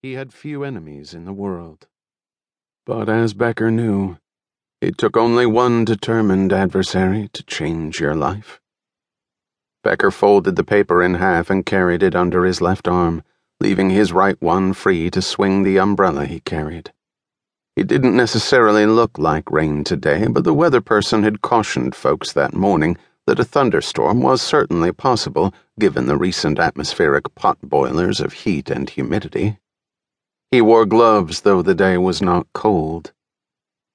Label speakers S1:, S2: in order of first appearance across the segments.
S1: He had few enemies in the world. But as Becker knew, it took only one determined adversary to change your life. Becker folded the paper in half and carried it under his left arm, leaving his right one free to swing the umbrella he carried. It didn't necessarily look like rain today, but the weather person had cautioned folks that morning that a thunderstorm was certainly possible given the recent atmospheric pot boilers of heat and humidity. He wore gloves, though the day was not cold.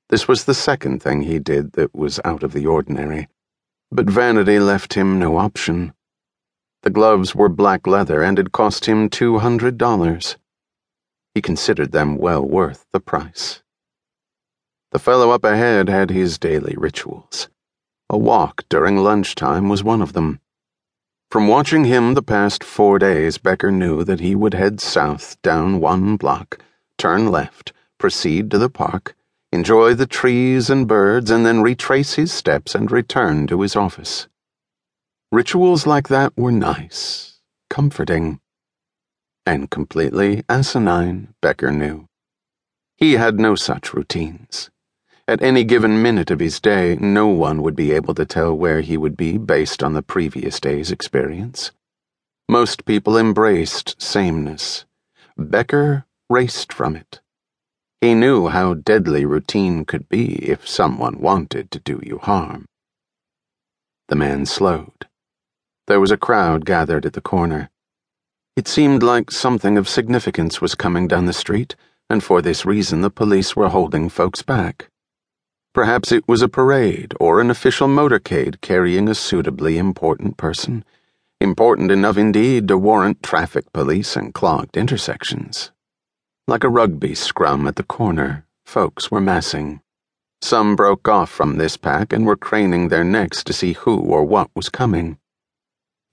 S1: This was the second thing he did that was out of the ordinary, but vanity left him no option. The gloves were black leather and had cost him two hundred dollars. He considered them well worth the price. The fellow up ahead had his daily rituals. A walk during lunchtime was one of them. From watching him the past four days, Becker knew that he would head south down one block, turn left, proceed to the park, enjoy the trees and birds, and then retrace his steps and return to his office. Rituals like that were nice, comforting, and completely asinine, Becker knew. He had no such routines. At any given minute of his day, no one would be able to tell where he would be based on the previous day's experience. Most people embraced sameness. Becker raced from it. He knew how deadly routine could be if someone wanted to do you harm. The man slowed. There was a crowd gathered at the corner. It seemed like something of significance was coming down the street, and for this reason the police were holding folks back. Perhaps it was a parade or an official motorcade carrying a suitably important person, important enough indeed to warrant traffic police and clogged intersections. Like a rugby scrum at the corner, folks were massing. Some broke off from this pack and were craning their necks to see who or what was coming.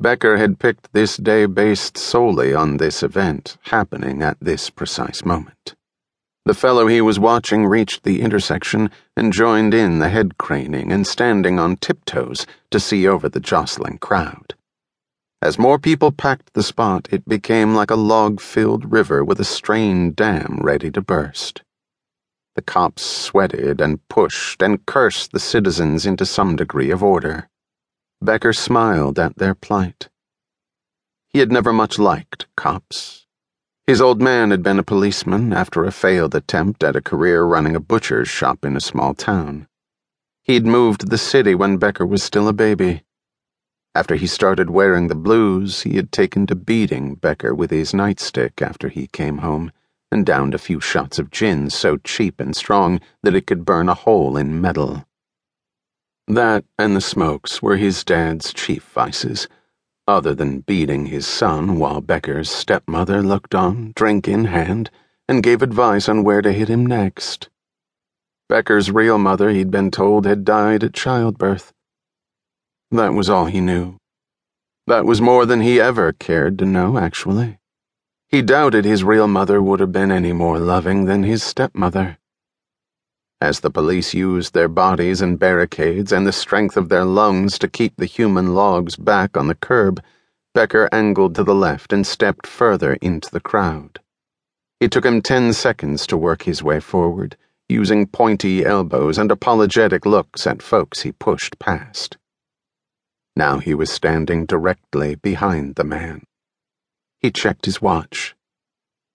S1: Becker had picked this day based solely on this event happening at this precise moment. The fellow he was watching reached the intersection and joined in the head craning and standing on tiptoes to see over the jostling crowd. As more people packed the spot, it became like a log filled river with a strained dam ready to burst. The cops sweated and pushed and cursed the citizens into some degree of order. Becker smiled at their plight. He had never much liked cops. His old man had been a policeman after a failed attempt at a career running a butcher's shop in a small town. He'd moved to the city when Becker was still a baby. After he started wearing the blues, he had taken to beating Becker with his nightstick after he came home and downed a few shots of gin so cheap and strong that it could burn a hole in metal. That and the smokes were his dad's chief vices other than beating his son while Becker's stepmother looked on, drink in hand, and gave advice on where to hit him next. Becker's real mother, he'd been told, had died at childbirth. That was all he knew. That was more than he ever cared to know, actually. He doubted his real mother would have been any more loving than his stepmother. As the police used their bodies and barricades and the strength of their lungs to keep the human logs back on the curb, Becker angled to the left and stepped further into the crowd. It took him ten seconds to work his way forward, using pointy elbows and apologetic looks at folks he pushed past. Now he was standing directly behind the man. He checked his watch.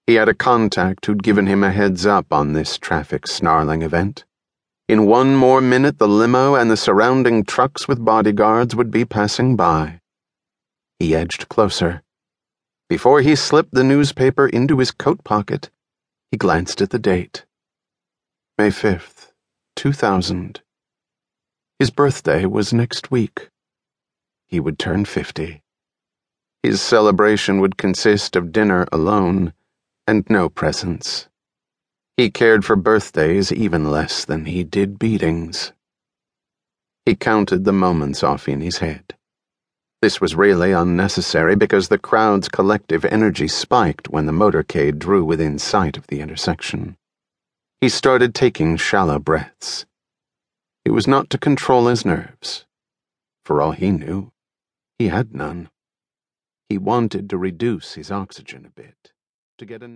S1: He had a contact who'd given him a heads up on this traffic snarling event. In one more minute, the limo and the surrounding trucks with bodyguards would be passing by. He edged closer. Before he slipped the newspaper into his coat pocket, he glanced at the date May 5th, 2000. His birthday was next week. He would turn 50. His celebration would consist of dinner alone and no presents. He cared for birthdays even less than he did beatings. He counted the moments off in his head. This was really unnecessary because the crowd's collective energy spiked when the motorcade drew within sight of the intersection. He started taking shallow breaths. It was not to control his nerves. For all he knew, he had none. He wanted to reduce his oxygen a bit to get a